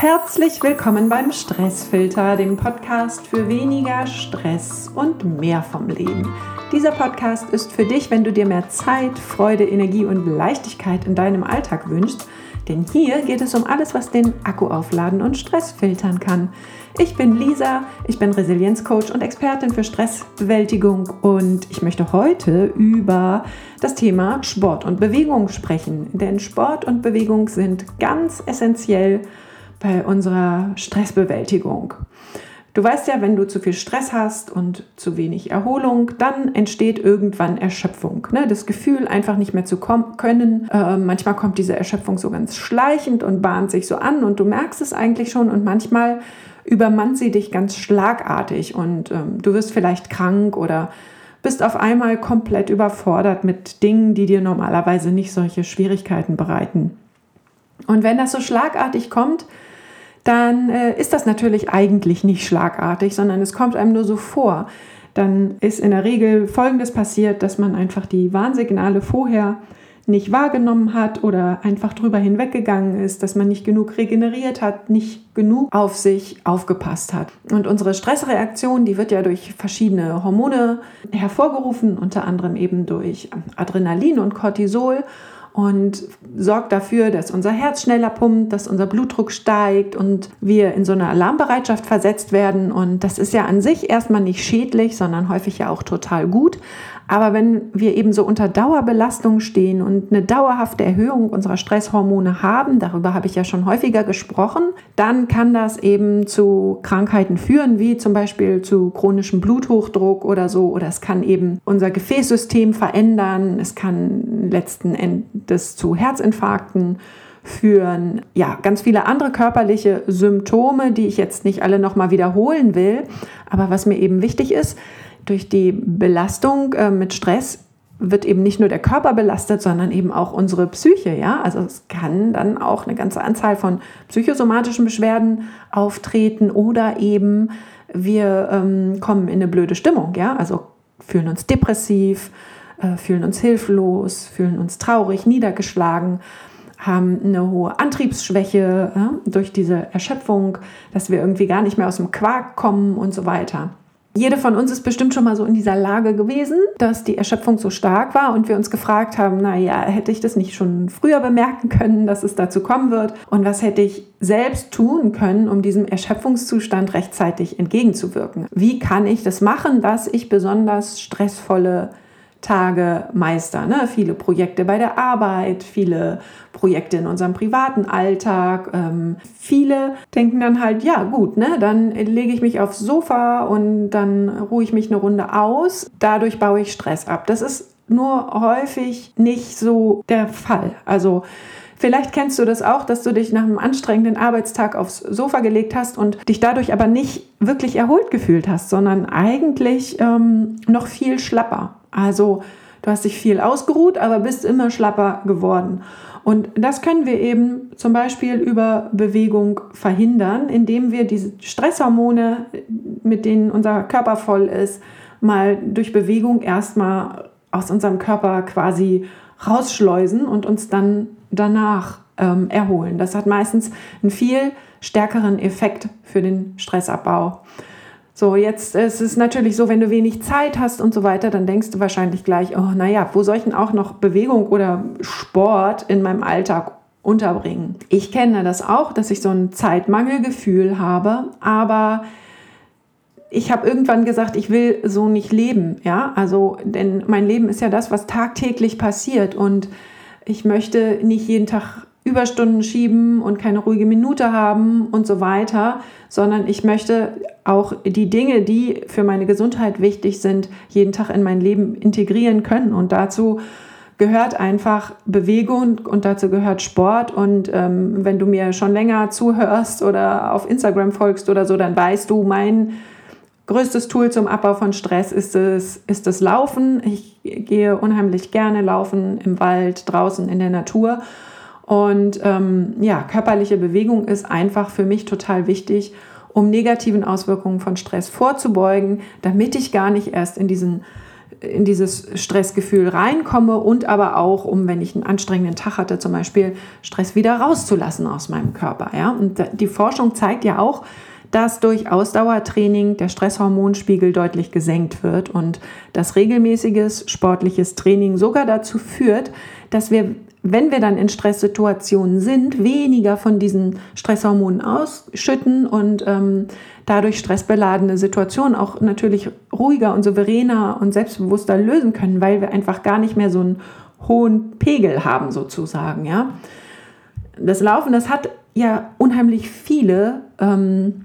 Herzlich willkommen beim Stressfilter, dem Podcast für weniger Stress und mehr vom Leben. Dieser Podcast ist für dich, wenn du dir mehr Zeit, Freude, Energie und Leichtigkeit in deinem Alltag wünschst. Denn hier geht es um alles, was den Akku aufladen und Stress filtern kann. Ich bin Lisa, ich bin Resilienzcoach und Expertin für Stressbewältigung und ich möchte heute über das Thema Sport und Bewegung sprechen. Denn Sport und Bewegung sind ganz essentiell bei unserer Stressbewältigung. Du weißt ja, wenn du zu viel Stress hast und zu wenig Erholung, dann entsteht irgendwann Erschöpfung. Ne? Das Gefühl, einfach nicht mehr zu können. Äh, manchmal kommt diese Erschöpfung so ganz schleichend und bahnt sich so an und du merkst es eigentlich schon und manchmal übermannt sie dich ganz schlagartig und ähm, du wirst vielleicht krank oder bist auf einmal komplett überfordert mit Dingen, die dir normalerweise nicht solche Schwierigkeiten bereiten. Und wenn das so schlagartig kommt, dann äh, ist das natürlich eigentlich nicht schlagartig, sondern es kommt einem nur so vor. Dann ist in der Regel Folgendes passiert, dass man einfach die Warnsignale vorher nicht wahrgenommen hat oder einfach drüber hinweggegangen ist, dass man nicht genug regeneriert hat, nicht genug auf sich aufgepasst hat. Und unsere Stressreaktion, die wird ja durch verschiedene Hormone hervorgerufen, unter anderem eben durch Adrenalin und Cortisol und sorgt dafür, dass unser Herz schneller pumpt, dass unser Blutdruck steigt und wir in so eine Alarmbereitschaft versetzt werden. Und das ist ja an sich erstmal nicht schädlich, sondern häufig ja auch total gut. Aber wenn wir eben so unter Dauerbelastung stehen und eine dauerhafte Erhöhung unserer Stresshormone haben, darüber habe ich ja schon häufiger gesprochen, dann kann das eben zu Krankheiten führen, wie zum Beispiel zu chronischem Bluthochdruck oder so. Oder es kann eben unser Gefäßsystem verändern. Es kann letzten Endes zu Herzinfarkten führen. Ja, ganz viele andere körperliche Symptome, die ich jetzt nicht alle nochmal wiederholen will. Aber was mir eben wichtig ist, durch die Belastung äh, mit Stress wird eben nicht nur der Körper belastet, sondern eben auch unsere Psyche. Ja? Also es kann dann auch eine ganze Anzahl von psychosomatischen Beschwerden auftreten oder eben wir ähm, kommen in eine blöde Stimmung. Ja? Also fühlen uns depressiv, äh, fühlen uns hilflos, fühlen uns traurig, niedergeschlagen haben eine hohe Antriebsschwäche ja, durch diese Erschöpfung, dass wir irgendwie gar nicht mehr aus dem Quark kommen und so weiter. Jede von uns ist bestimmt schon mal so in dieser Lage gewesen, dass die Erschöpfung so stark war und wir uns gefragt haben, naja, hätte ich das nicht schon früher bemerken können, dass es dazu kommen wird? Und was hätte ich selbst tun können, um diesem Erschöpfungszustand rechtzeitig entgegenzuwirken? Wie kann ich das machen, dass ich besonders stressvolle Tage meister. Ne? Viele Projekte bei der Arbeit, viele Projekte in unserem privaten Alltag. Ähm, viele denken dann halt, ja gut, ne, dann lege ich mich aufs Sofa und dann ruhe ich mich eine Runde aus. Dadurch baue ich Stress ab. Das ist nur häufig nicht so der Fall. Also Vielleicht kennst du das auch, dass du dich nach einem anstrengenden Arbeitstag aufs Sofa gelegt hast und dich dadurch aber nicht wirklich erholt gefühlt hast, sondern eigentlich ähm, noch viel schlapper. Also du hast dich viel ausgeruht, aber bist immer schlapper geworden. Und das können wir eben zum Beispiel über Bewegung verhindern, indem wir diese Stresshormone, mit denen unser Körper voll ist, mal durch Bewegung erstmal aus unserem Körper quasi rausschleusen und uns dann danach ähm, erholen. Das hat meistens einen viel stärkeren Effekt für den Stressabbau. So, jetzt ist es natürlich so, wenn du wenig Zeit hast und so weiter, dann denkst du wahrscheinlich gleich, oh, naja, wo soll ich denn auch noch Bewegung oder Sport in meinem Alltag unterbringen? Ich kenne das auch, dass ich so ein Zeitmangelgefühl habe, aber ich habe irgendwann gesagt, ich will so nicht leben, ja, also, denn mein Leben ist ja das, was tagtäglich passiert und ich möchte nicht jeden Tag Überstunden schieben und keine ruhige Minute haben und so weiter, sondern ich möchte auch die Dinge, die für meine Gesundheit wichtig sind, jeden Tag in mein Leben integrieren können. Und dazu gehört einfach Bewegung und dazu gehört Sport. Und ähm, wenn du mir schon länger zuhörst oder auf Instagram folgst oder so, dann weißt du, mein größtes Tool zum Abbau von Stress ist es, ist das Laufen. Ich gehe unheimlich gerne laufen im Wald, draußen in der Natur. Und ähm, ja, körperliche Bewegung ist einfach für mich total wichtig, um negativen Auswirkungen von Stress vorzubeugen, damit ich gar nicht erst in diesen in dieses Stressgefühl reinkomme und aber auch, um, wenn ich einen anstrengenden Tag hatte, zum Beispiel Stress wieder rauszulassen aus meinem Körper. Ja? Und die Forschung zeigt ja auch, dass durch Ausdauertraining der Stresshormonspiegel deutlich gesenkt wird und dass regelmäßiges sportliches Training sogar dazu führt, dass wir, wenn wir dann in Stresssituationen sind, weniger von diesen Stresshormonen ausschütten und ähm, dadurch stressbeladene Situationen auch natürlich ruhiger und souveräner und selbstbewusster lösen können, weil wir einfach gar nicht mehr so einen hohen Pegel haben sozusagen. Ja, das Laufen, das hat ja unheimlich viele ähm,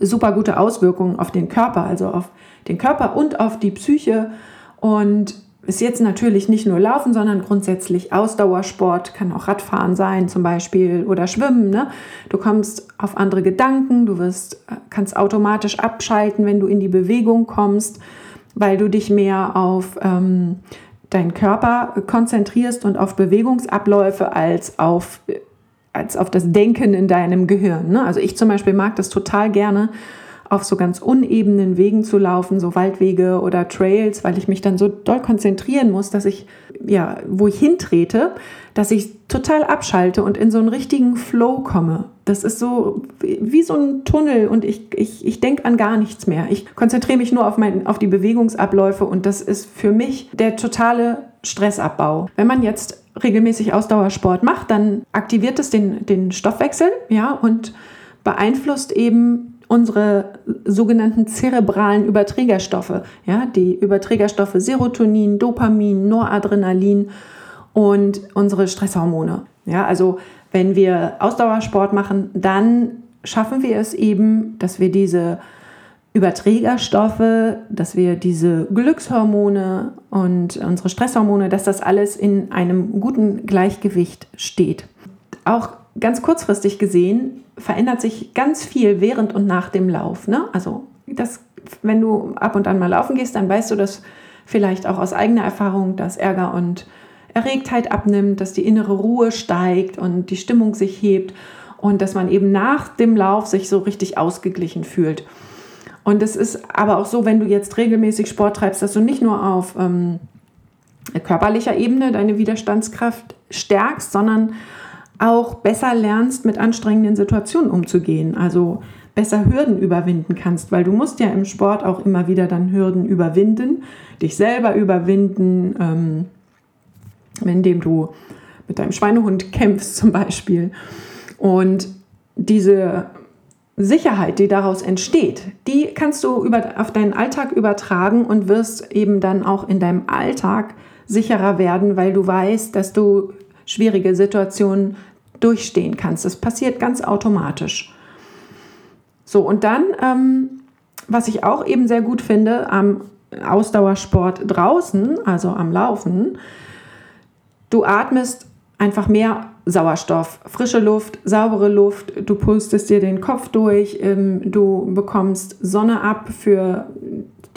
super gute Auswirkungen auf den Körper, also auf den Körper und auf die Psyche und ist jetzt natürlich nicht nur Laufen, sondern grundsätzlich Ausdauersport, kann auch Radfahren sein zum Beispiel oder Schwimmen. Ne? Du kommst auf andere Gedanken, du wirst, kannst automatisch abschalten, wenn du in die Bewegung kommst, weil du dich mehr auf ähm, deinen Körper konzentrierst und auf Bewegungsabläufe als auf, als auf das Denken in deinem Gehirn. Ne? Also ich zum Beispiel mag das total gerne auf so ganz unebenen Wegen zu laufen, so Waldwege oder Trails, weil ich mich dann so doll konzentrieren muss, dass ich, ja, wo ich hintrete, dass ich total abschalte und in so einen richtigen Flow komme. Das ist so wie so ein Tunnel und ich, ich, ich denke an gar nichts mehr. Ich konzentriere mich nur auf, mein, auf die Bewegungsabläufe und das ist für mich der totale Stressabbau. Wenn man jetzt regelmäßig Ausdauersport macht, dann aktiviert es den, den Stoffwechsel, ja, und beeinflusst eben unsere sogenannten zerebralen Überträgerstoffe, ja, die Überträgerstoffe Serotonin, Dopamin, Noradrenalin und unsere Stresshormone. Ja, also wenn wir Ausdauersport machen, dann schaffen wir es eben, dass wir diese Überträgerstoffe, dass wir diese Glückshormone und unsere Stresshormone, dass das alles in einem guten Gleichgewicht steht. Auch ganz kurzfristig gesehen verändert sich ganz viel während und nach dem Lauf. Ne? Also das, wenn du ab und an mal laufen gehst, dann weißt du das vielleicht auch aus eigener Erfahrung, dass Ärger und Erregtheit abnimmt, dass die innere Ruhe steigt und die Stimmung sich hebt und dass man eben nach dem Lauf sich so richtig ausgeglichen fühlt. Und es ist aber auch so, wenn du jetzt regelmäßig Sport treibst, dass du nicht nur auf ähm, körperlicher Ebene deine Widerstandskraft stärkst, sondern auch besser lernst, mit anstrengenden Situationen umzugehen. Also besser Hürden überwinden kannst, weil du musst ja im Sport auch immer wieder dann Hürden überwinden, dich selber überwinden, ähm, indem du mit deinem Schweinehund kämpfst zum Beispiel. Und diese Sicherheit, die daraus entsteht, die kannst du über, auf deinen Alltag übertragen und wirst eben dann auch in deinem Alltag sicherer werden, weil du weißt, dass du schwierige Situationen durchstehen kannst. Das passiert ganz automatisch. So, und dann, ähm, was ich auch eben sehr gut finde, am Ausdauersport draußen, also am Laufen, du atmest einfach mehr Sauerstoff, frische Luft, saubere Luft, du pustest dir den Kopf durch, ähm, du bekommst Sonne ab für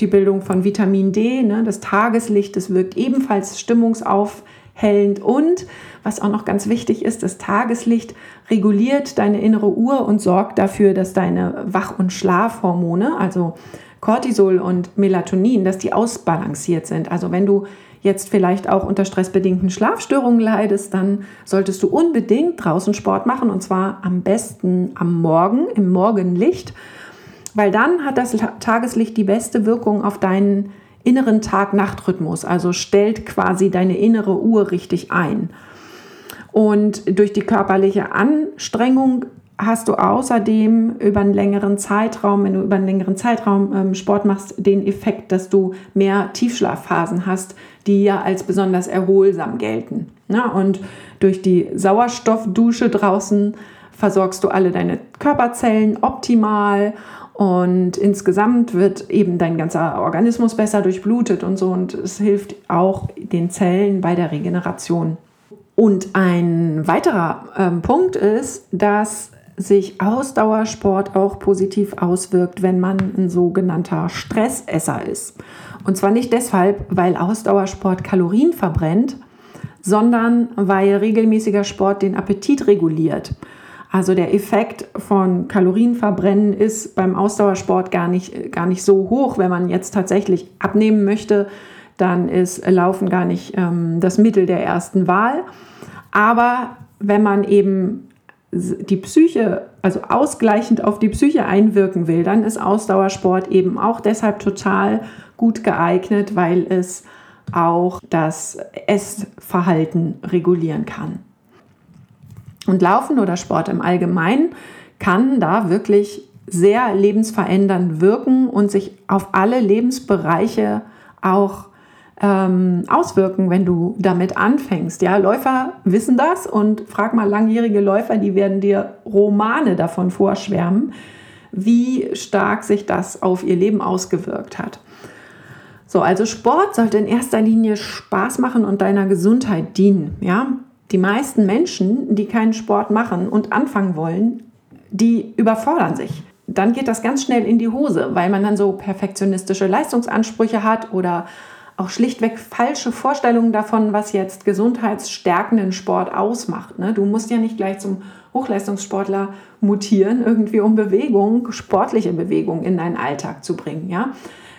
die Bildung von Vitamin D, ne? das Tageslicht, das wirkt ebenfalls stimmungsaufhellend und was auch noch ganz wichtig ist, das Tageslicht reguliert deine innere Uhr und sorgt dafür, dass deine Wach- und Schlafhormone, also Cortisol und Melatonin, dass die ausbalanciert sind. Also wenn du jetzt vielleicht auch unter stressbedingten Schlafstörungen leidest, dann solltest du unbedingt draußen Sport machen und zwar am besten am Morgen, im Morgenlicht, weil dann hat das Tageslicht die beste Wirkung auf deinen inneren Tag-Nacht-Rhythmus, also stellt quasi deine innere Uhr richtig ein. Und durch die körperliche Anstrengung hast du außerdem über einen längeren Zeitraum, wenn du über einen längeren Zeitraum ähm, Sport machst, den Effekt, dass du mehr Tiefschlafphasen hast, die ja als besonders erholsam gelten. Ja, und durch die Sauerstoffdusche draußen versorgst du alle deine Körperzellen optimal und insgesamt wird eben dein ganzer Organismus besser durchblutet und so und es hilft auch den Zellen bei der Regeneration. Und ein weiterer ähm, Punkt ist, dass sich Ausdauersport auch positiv auswirkt, wenn man ein sogenannter Stressesser ist. Und zwar nicht deshalb, weil Ausdauersport Kalorien verbrennt, sondern weil regelmäßiger Sport den Appetit reguliert. Also der Effekt von Kalorienverbrennen ist beim Ausdauersport gar nicht, gar nicht so hoch, wenn man jetzt tatsächlich abnehmen möchte dann ist Laufen gar nicht ähm, das Mittel der ersten Wahl. Aber wenn man eben die Psyche, also ausgleichend auf die Psyche einwirken will, dann ist Ausdauersport eben auch deshalb total gut geeignet, weil es auch das Essverhalten regulieren kann. Und Laufen oder Sport im Allgemeinen kann da wirklich sehr lebensverändernd wirken und sich auf alle Lebensbereiche auch ähm, auswirken, wenn du damit anfängst. Ja, Läufer wissen das und frag mal langjährige Läufer, die werden dir Romane davon vorschwärmen, wie stark sich das auf ihr Leben ausgewirkt hat. So, also Sport sollte in erster Linie Spaß machen und deiner Gesundheit dienen. Ja, die meisten Menschen, die keinen Sport machen und anfangen wollen, die überfordern sich. Dann geht das ganz schnell in die Hose, weil man dann so perfektionistische Leistungsansprüche hat oder auch schlichtweg falsche Vorstellungen davon, was jetzt gesundheitsstärkenden Sport ausmacht. Ne? Du musst ja nicht gleich zum Hochleistungssportler mutieren, irgendwie um Bewegung, sportliche Bewegung in deinen Alltag zu bringen. Ja?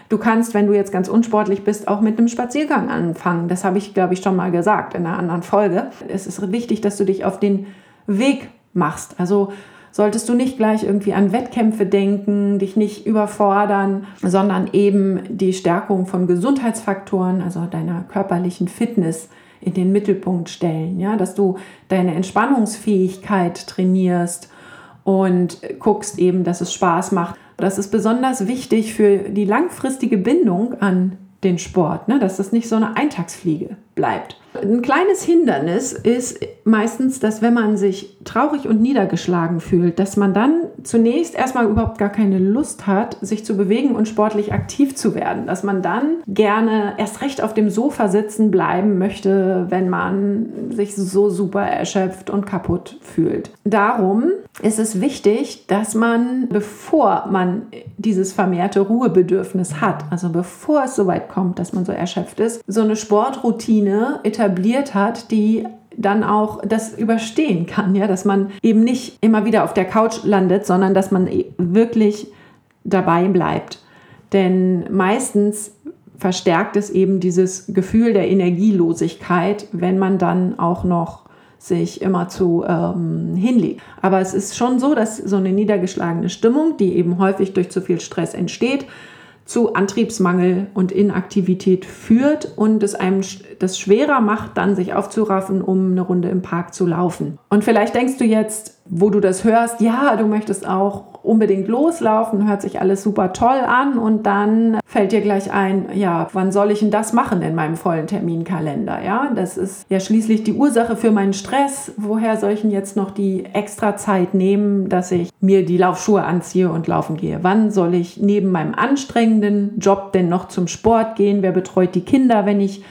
Du kannst, wenn du jetzt ganz unsportlich bist, auch mit einem Spaziergang anfangen. Das habe ich, glaube ich, schon mal gesagt in einer anderen Folge. Es ist wichtig, dass du dich auf den Weg machst. Also solltest du nicht gleich irgendwie an Wettkämpfe denken, dich nicht überfordern, sondern eben die Stärkung von Gesundheitsfaktoren, also deiner körperlichen Fitness in den Mittelpunkt stellen, ja, dass du deine Entspannungsfähigkeit trainierst und guckst eben, dass es Spaß macht. Das ist besonders wichtig für die langfristige Bindung an den Sport, ne? dass das nicht so eine Eintagsfliege bleibt. Ein kleines Hindernis ist meistens, dass wenn man sich traurig und niedergeschlagen fühlt, dass man dann zunächst erstmal überhaupt gar keine Lust hat, sich zu bewegen und sportlich aktiv zu werden. Dass man dann gerne erst recht auf dem Sofa sitzen bleiben möchte, wenn man sich so super erschöpft und kaputt fühlt. Darum ist es wichtig, dass man, bevor man dieses vermehrte Ruhebedürfnis hat, also bevor es so weit kommt, dass man so erschöpft ist, so eine Sportroutine etabliert hat, die dann auch das überstehen kann, ja, dass man eben nicht immer wieder auf der Couch landet, sondern dass man wirklich dabei bleibt. Denn meistens verstärkt es eben dieses Gefühl der Energielosigkeit, wenn man dann auch noch sich immer zu ähm, hinlegt. Aber es ist schon so, dass so eine niedergeschlagene Stimmung, die eben häufig durch zu viel Stress entsteht, zu Antriebsmangel und Inaktivität führt und es einem das schwerer macht, dann sich aufzuraffen, um eine Runde im Park zu laufen. Und vielleicht denkst du jetzt, wo du das hörst, ja, du möchtest auch unbedingt loslaufen, hört sich alles super toll an und dann fällt dir gleich ein, ja, wann soll ich denn das machen in meinem vollen Terminkalender? Ja, das ist ja schließlich die Ursache für meinen Stress. Woher soll ich denn jetzt noch die extra Zeit nehmen, dass ich mir die Laufschuhe anziehe und laufen gehe? Wann soll ich neben meinem anstrengenden Job denn noch zum Sport gehen? Wer betreut die Kinder, wenn ich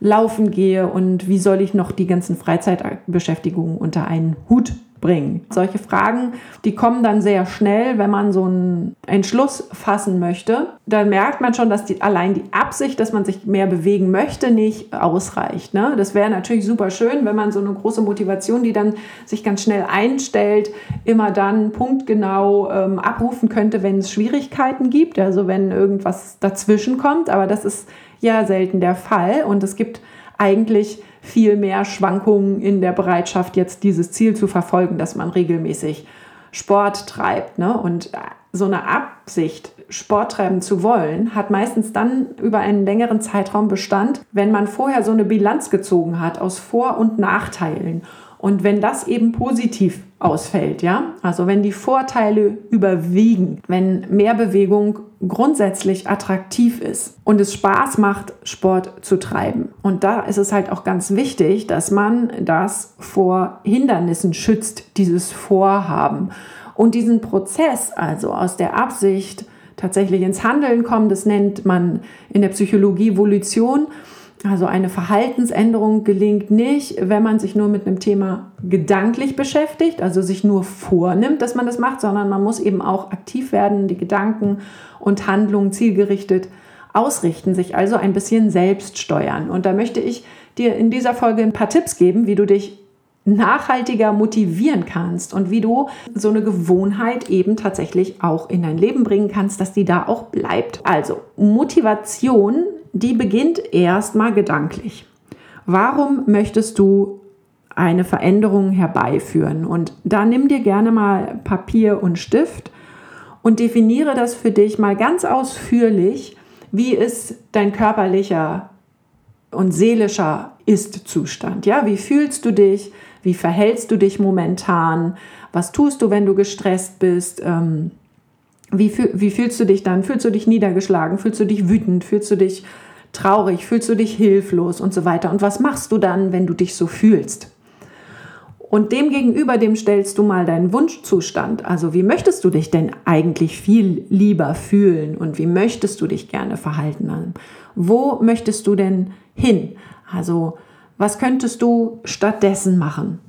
laufen gehe und wie soll ich noch die ganzen Freizeitbeschäftigungen unter einen Hut bringen? Solche Fragen, die kommen dann sehr schnell, wenn man so einen Entschluss fassen möchte. Da merkt man schon, dass die, allein die Absicht, dass man sich mehr bewegen möchte, nicht ausreicht. Ne? Das wäre natürlich super schön, wenn man so eine große Motivation, die dann sich ganz schnell einstellt, immer dann punktgenau ähm, abrufen könnte, wenn es Schwierigkeiten gibt, also wenn irgendwas dazwischen kommt. Aber das ist ja selten der Fall und es gibt eigentlich viel mehr Schwankungen in der Bereitschaft, jetzt dieses Ziel zu verfolgen, dass man regelmäßig Sport treibt. Ne? Und so eine Absicht, Sport treiben zu wollen, hat meistens dann über einen längeren Zeitraum Bestand, wenn man vorher so eine Bilanz gezogen hat aus Vor- und Nachteilen und wenn das eben positiv ausfällt, ja, also wenn die Vorteile überwiegen, wenn mehr Bewegung grundsätzlich attraktiv ist und es Spaß macht, Sport zu treiben. Und da ist es halt auch ganz wichtig, dass man das vor Hindernissen schützt, dieses Vorhaben. Und diesen Prozess, also aus der Absicht tatsächlich ins Handeln kommen, das nennt man in der Psychologie Volition. Also eine Verhaltensänderung gelingt nicht, wenn man sich nur mit einem Thema gedanklich beschäftigt, also sich nur vornimmt, dass man das macht, sondern man muss eben auch aktiv werden, die Gedanken und Handlungen zielgerichtet ausrichten, sich also ein bisschen selbst steuern. Und da möchte ich dir in dieser Folge ein paar Tipps geben, wie du dich nachhaltiger motivieren kannst und wie du so eine Gewohnheit eben tatsächlich auch in dein Leben bringen kannst, dass die da auch bleibt. Also Motivation die beginnt erstmal gedanklich. Warum möchtest du eine Veränderung herbeiführen? Und da nimm dir gerne mal Papier und Stift und definiere das für dich mal ganz ausführlich, wie ist dein körperlicher und seelischer Ist-Zustand. Ja, wie fühlst du dich? Wie verhältst du dich momentan? Was tust du, wenn du gestresst bist? Ähm, wie, wie fühlst du dich dann? Fühlst du dich niedergeschlagen? Fühlst du dich wütend? Fühlst du dich traurig? Fühlst du dich hilflos und so weiter? Und was machst du dann, wenn du dich so fühlst? Und dem gegenüber, dem stellst du mal deinen Wunschzustand. Also wie möchtest du dich denn eigentlich viel lieber fühlen und wie möchtest du dich gerne verhalten? Wo möchtest du denn hin? Also was könntest du stattdessen machen?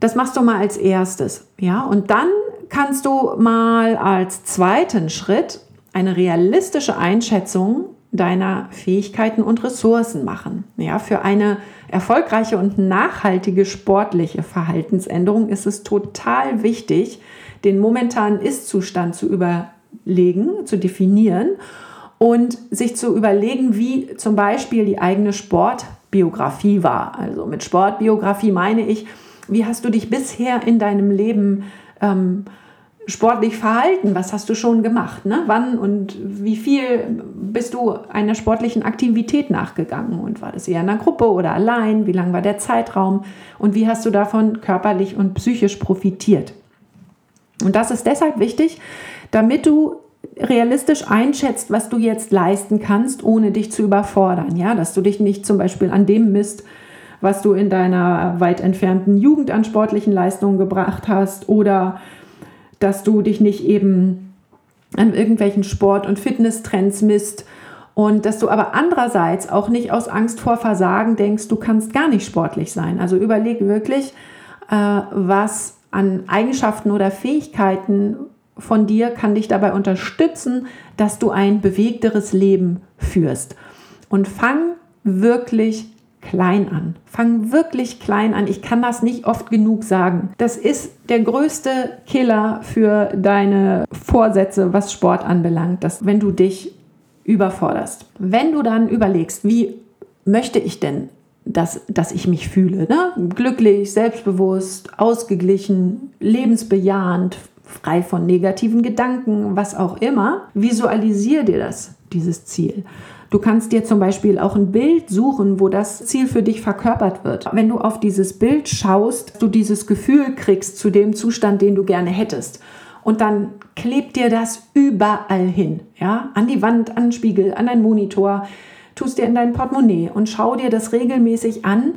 Das machst du mal als erstes, ja? Und dann kannst du mal als zweiten Schritt eine realistische Einschätzung deiner Fähigkeiten und Ressourcen machen. Ja, für eine erfolgreiche und nachhaltige sportliche Verhaltensänderung ist es total wichtig, den momentanen Ist-Zustand zu überlegen, zu definieren und sich zu überlegen, wie zum Beispiel die eigene Sportbiografie war. Also mit Sportbiografie meine ich, wie hast du dich bisher in deinem Leben ähm, sportlich verhalten? Was hast du schon gemacht? Ne? Wann und wie viel bist du einer sportlichen Aktivität nachgegangen? Und war das eher in einer Gruppe oder allein? Wie lang war der Zeitraum? Und wie hast du davon körperlich und psychisch profitiert? Und das ist deshalb wichtig, damit du realistisch einschätzt, was du jetzt leisten kannst, ohne dich zu überfordern. Ja, dass du dich nicht zum Beispiel an dem misst, was du in deiner weit entfernten Jugend an sportlichen Leistungen gebracht hast oder dass du dich nicht eben an irgendwelchen Sport- und Fitnesstrends misst und dass du aber andererseits auch nicht aus Angst vor Versagen denkst, du kannst gar nicht sportlich sein. Also überleg wirklich, äh, was an Eigenschaften oder Fähigkeiten von dir kann dich dabei unterstützen, dass du ein bewegteres Leben führst. Und fang wirklich klein an. Fang wirklich klein an. Ich kann das nicht oft genug sagen. Das ist der größte Killer für deine Vorsätze, was Sport anbelangt, dass wenn du dich überforderst. Wenn du dann überlegst, wie möchte ich denn, dass, dass ich mich fühle, ne? glücklich, selbstbewusst, ausgeglichen, lebensbejahend, frei von negativen Gedanken, was auch immer, visualisier dir das, dieses Ziel. Du kannst dir zum Beispiel auch ein Bild suchen, wo das Ziel für dich verkörpert wird. Wenn du auf dieses Bild schaust, du dieses Gefühl kriegst zu dem Zustand, den du gerne hättest. Und dann klebt dir das überall hin, ja, an die Wand, an den Spiegel, an deinen Monitor, tust dir in dein Portemonnaie und schau dir das regelmäßig an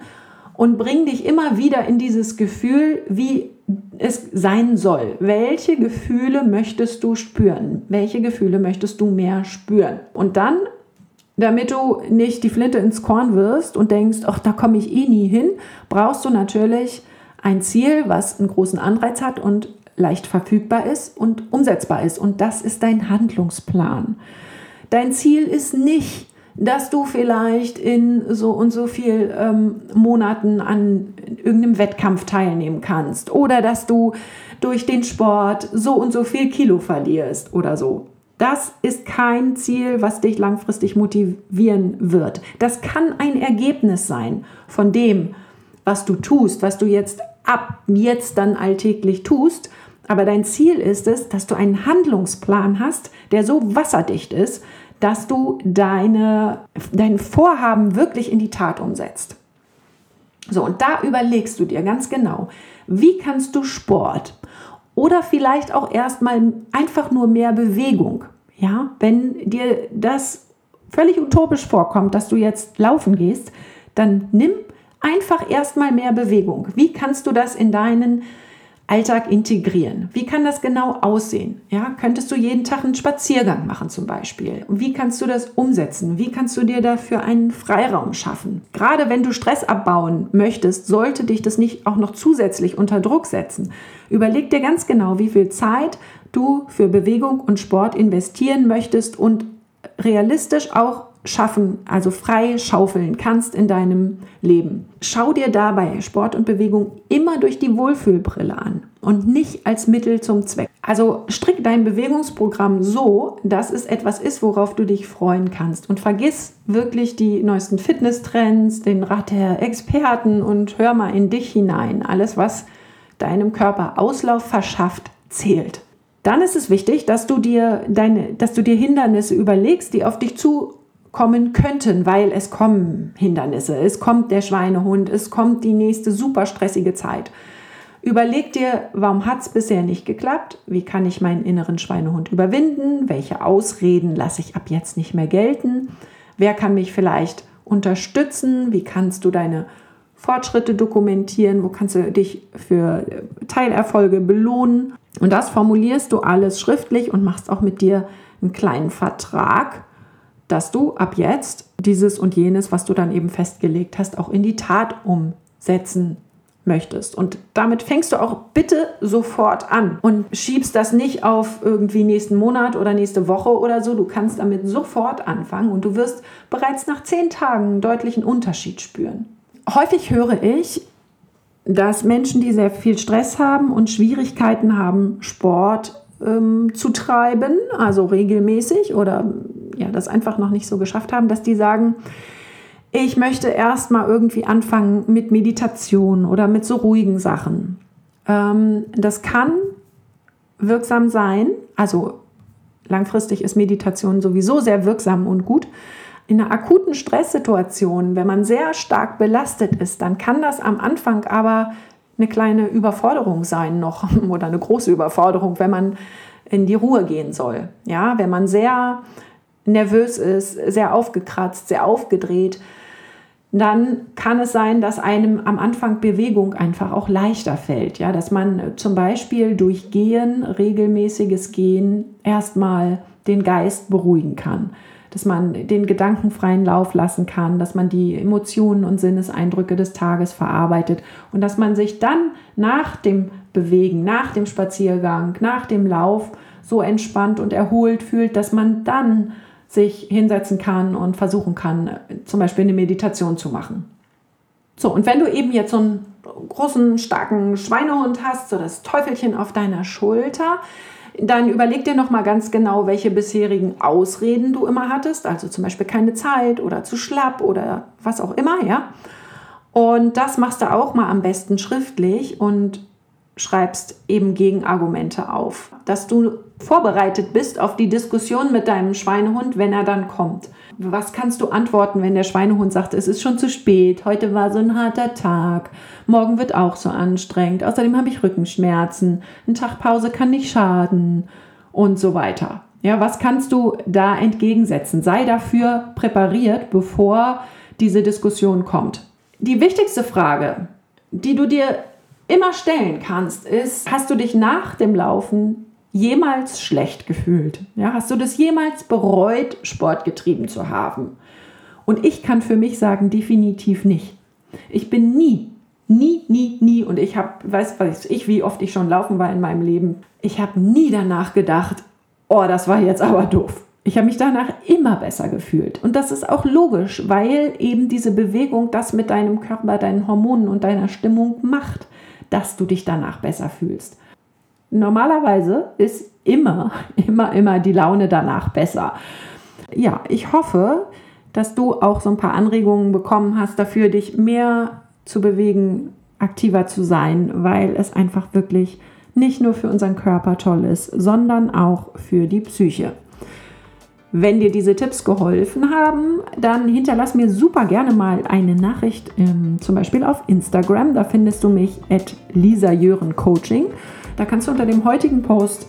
und bring dich immer wieder in dieses Gefühl, wie es sein soll. Welche Gefühle möchtest du spüren? Welche Gefühle möchtest du mehr spüren? Und dann damit du nicht die Flinte ins Korn wirst und denkst, ach, da komme ich eh nie hin, brauchst du natürlich ein Ziel, was einen großen Anreiz hat und leicht verfügbar ist und umsetzbar ist. Und das ist dein Handlungsplan. Dein Ziel ist nicht, dass du vielleicht in so und so viel ähm, Monaten an irgendeinem Wettkampf teilnehmen kannst oder dass du durch den Sport so und so viel Kilo verlierst oder so. Das ist kein Ziel, was dich langfristig motivieren wird. Das kann ein Ergebnis sein von dem, was du tust, was du jetzt ab jetzt dann alltäglich tust. Aber dein Ziel ist es, dass du einen Handlungsplan hast, der so wasserdicht ist, dass du deine, dein Vorhaben wirklich in die Tat umsetzt. So, und da überlegst du dir ganz genau, wie kannst du Sport oder vielleicht auch erstmal einfach nur mehr Bewegung. Ja, wenn dir das völlig utopisch vorkommt, dass du jetzt laufen gehst, dann nimm einfach erstmal mehr Bewegung. Wie kannst du das in deinen Alltag integrieren? Wie kann das genau aussehen? Ja, könntest du jeden Tag einen Spaziergang machen zum Beispiel? Wie kannst du das umsetzen? Wie kannst du dir dafür einen Freiraum schaffen? Gerade wenn du Stress abbauen möchtest, sollte dich das nicht auch noch zusätzlich unter Druck setzen. Überleg dir ganz genau, wie viel Zeit du für Bewegung und Sport investieren möchtest und realistisch auch schaffen, also frei schaufeln kannst in deinem Leben. Schau dir dabei Sport und Bewegung immer durch die Wohlfühlbrille an und nicht als Mittel zum Zweck. Also strick dein Bewegungsprogramm so, dass es etwas ist, worauf du dich freuen kannst. Und vergiss wirklich die neuesten Fitnesstrends, den Rat der Experten und hör mal in dich hinein. Alles, was deinem Körper Auslauf verschafft, zählt. Dann ist es wichtig, dass du dir deine, dass du dir Hindernisse überlegst, die auf dich zukommen könnten, weil es kommen Hindernisse. Es kommt der Schweinehund, es kommt die nächste super stressige Zeit. Überleg dir, warum hat es bisher nicht geklappt? Wie kann ich meinen inneren Schweinehund überwinden? Welche Ausreden lasse ich ab jetzt nicht mehr gelten? Wer kann mich vielleicht unterstützen? Wie kannst du deine Fortschritte dokumentieren? Wo kannst du dich für Teilerfolge belohnen? Und das formulierst du alles schriftlich und machst auch mit dir einen kleinen Vertrag, dass du ab jetzt dieses und jenes, was du dann eben festgelegt hast, auch in die Tat umsetzen möchtest. Und damit fängst du auch bitte sofort an und schiebst das nicht auf irgendwie nächsten Monat oder nächste Woche oder so. Du kannst damit sofort anfangen und du wirst bereits nach zehn Tagen einen deutlichen Unterschied spüren. Häufig höre ich, dass Menschen, die sehr viel Stress haben und Schwierigkeiten haben, Sport ähm, zu treiben, also regelmäßig oder ja, das einfach noch nicht so geschafft haben, dass die sagen, ich möchte erst mal irgendwie anfangen mit Meditation oder mit so ruhigen Sachen. Ähm, das kann wirksam sein. Also langfristig ist Meditation sowieso sehr wirksam und gut. In einer akuten Stresssituation, wenn man sehr stark belastet ist, dann kann das am Anfang aber eine kleine Überforderung sein noch oder eine große Überforderung, wenn man in die Ruhe gehen soll. Ja, wenn man sehr nervös ist, sehr aufgekratzt, sehr aufgedreht, dann kann es sein, dass einem am Anfang Bewegung einfach auch leichter fällt. Ja, dass man zum Beispiel durch Gehen, regelmäßiges Gehen, erstmal den Geist beruhigen kann. Dass man den Gedanken freien Lauf lassen kann, dass man die Emotionen und Sinneseindrücke des Tages verarbeitet und dass man sich dann nach dem Bewegen, nach dem Spaziergang, nach dem Lauf so entspannt und erholt fühlt, dass man dann sich hinsetzen kann und versuchen kann, zum Beispiel eine Meditation zu machen. So, und wenn du eben jetzt so einen großen, starken Schweinehund hast, so das Teufelchen auf deiner Schulter, dann überleg dir nochmal ganz genau, welche bisherigen Ausreden du immer hattest, also zum Beispiel keine Zeit oder zu schlapp oder was auch immer, ja. Und das machst du auch mal am besten schriftlich und schreibst eben Gegenargumente auf, dass du vorbereitet bist auf die Diskussion mit deinem Schweinehund, wenn er dann kommt. Was kannst du antworten, wenn der Schweinehund sagt, es ist schon zu spät, heute war so ein harter Tag, morgen wird auch so anstrengend, außerdem habe ich Rückenschmerzen, ein Tag Pause kann nicht schaden und so weiter. Ja, was kannst du da entgegensetzen? Sei dafür präpariert, bevor diese Diskussion kommt. Die wichtigste Frage, die du dir immer stellen kannst, ist, hast du dich nach dem Laufen jemals schlecht gefühlt? Ja, hast du das jemals bereut, Sport getrieben zu haben? Und ich kann für mich sagen, definitiv nicht. Ich bin nie, nie, nie, nie, und ich habe, weiß, weiß ich, wie oft ich schon laufen war in meinem Leben, ich habe nie danach gedacht, oh, das war jetzt aber doof. Ich habe mich danach immer besser gefühlt. Und das ist auch logisch, weil eben diese Bewegung das mit deinem Körper, deinen Hormonen und deiner Stimmung macht dass du dich danach besser fühlst. Normalerweise ist immer, immer, immer die Laune danach besser. Ja, ich hoffe, dass du auch so ein paar Anregungen bekommen hast dafür, dich mehr zu bewegen, aktiver zu sein, weil es einfach wirklich nicht nur für unseren Körper toll ist, sondern auch für die Psyche. Wenn dir diese Tipps geholfen haben, dann hinterlass mir super gerne mal eine Nachricht, ähm, zum Beispiel auf Instagram. Da findest du mich at Lisa Jören Coaching. Da kannst du unter dem heutigen Post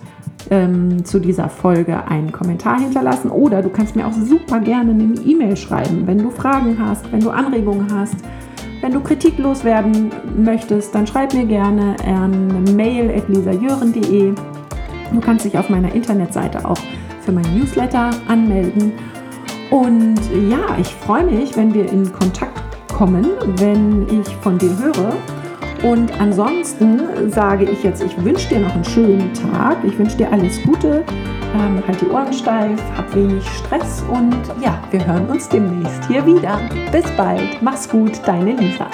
ähm, zu dieser Folge einen Kommentar hinterlassen oder du kannst mir auch super gerne eine E-Mail schreiben, wenn du Fragen hast, wenn du Anregungen hast. Wenn du Kritik loswerden möchtest, dann schreib mir gerne an mail at lisajören.de. Du kannst dich auf meiner Internetseite auch für mein Newsletter anmelden. Und ja, ich freue mich, wenn wir in Kontakt kommen, wenn ich von dir höre. Und ansonsten sage ich jetzt, ich wünsche dir noch einen schönen Tag. Ich wünsche dir alles Gute. Ähm, halt die Ohren steif, hab wenig Stress und ja, wir hören uns demnächst hier wieder. Bis bald. Mach's gut, deine Lisa.